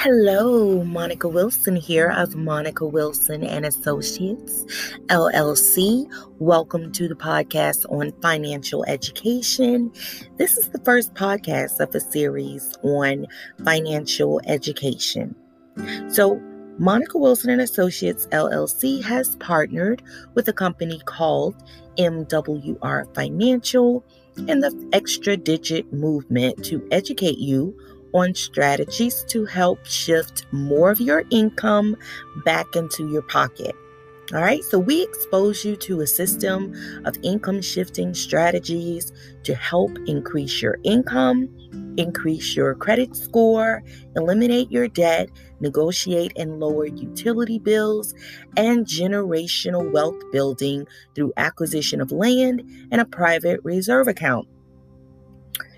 Hello, Monica Wilson here of Monica Wilson and Associates LLC. Welcome to the podcast on financial education. This is the first podcast of a series on financial education. So, Monica Wilson and Associates LLC has partnered with a company called MWR Financial and the Extra Digit Movement to educate you on strategies to help shift more of your income back into your pocket. All right, so we expose you to a system of income shifting strategies to help increase your income, increase your credit score, eliminate your debt, negotiate and lower utility bills, and generational wealth building through acquisition of land and a private reserve account.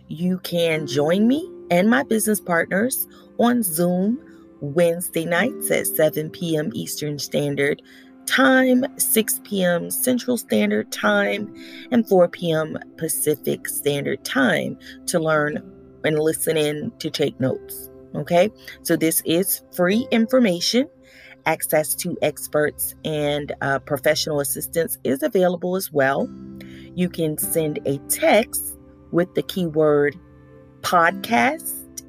You can join me and my business partners on Zoom Wednesday nights at 7 p.m. Eastern Standard Time, 6 p.m. Central Standard Time, and 4 p.m. Pacific Standard Time to learn and listen in to take notes. Okay, so this is free information. Access to experts and uh, professional assistance is available as well. You can send a text with the keyword podcast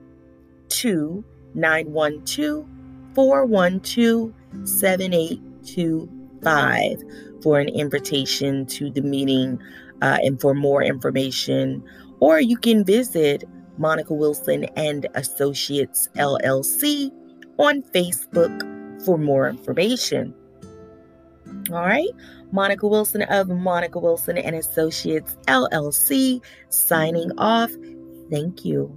to 912 412 7825 for an invitation to the meeting uh, and for more information. Or you can visit Monica Wilson and Associates LLC on Facebook for more information. All right, Monica Wilson of Monica Wilson and Associates LLC signing off. Thank you.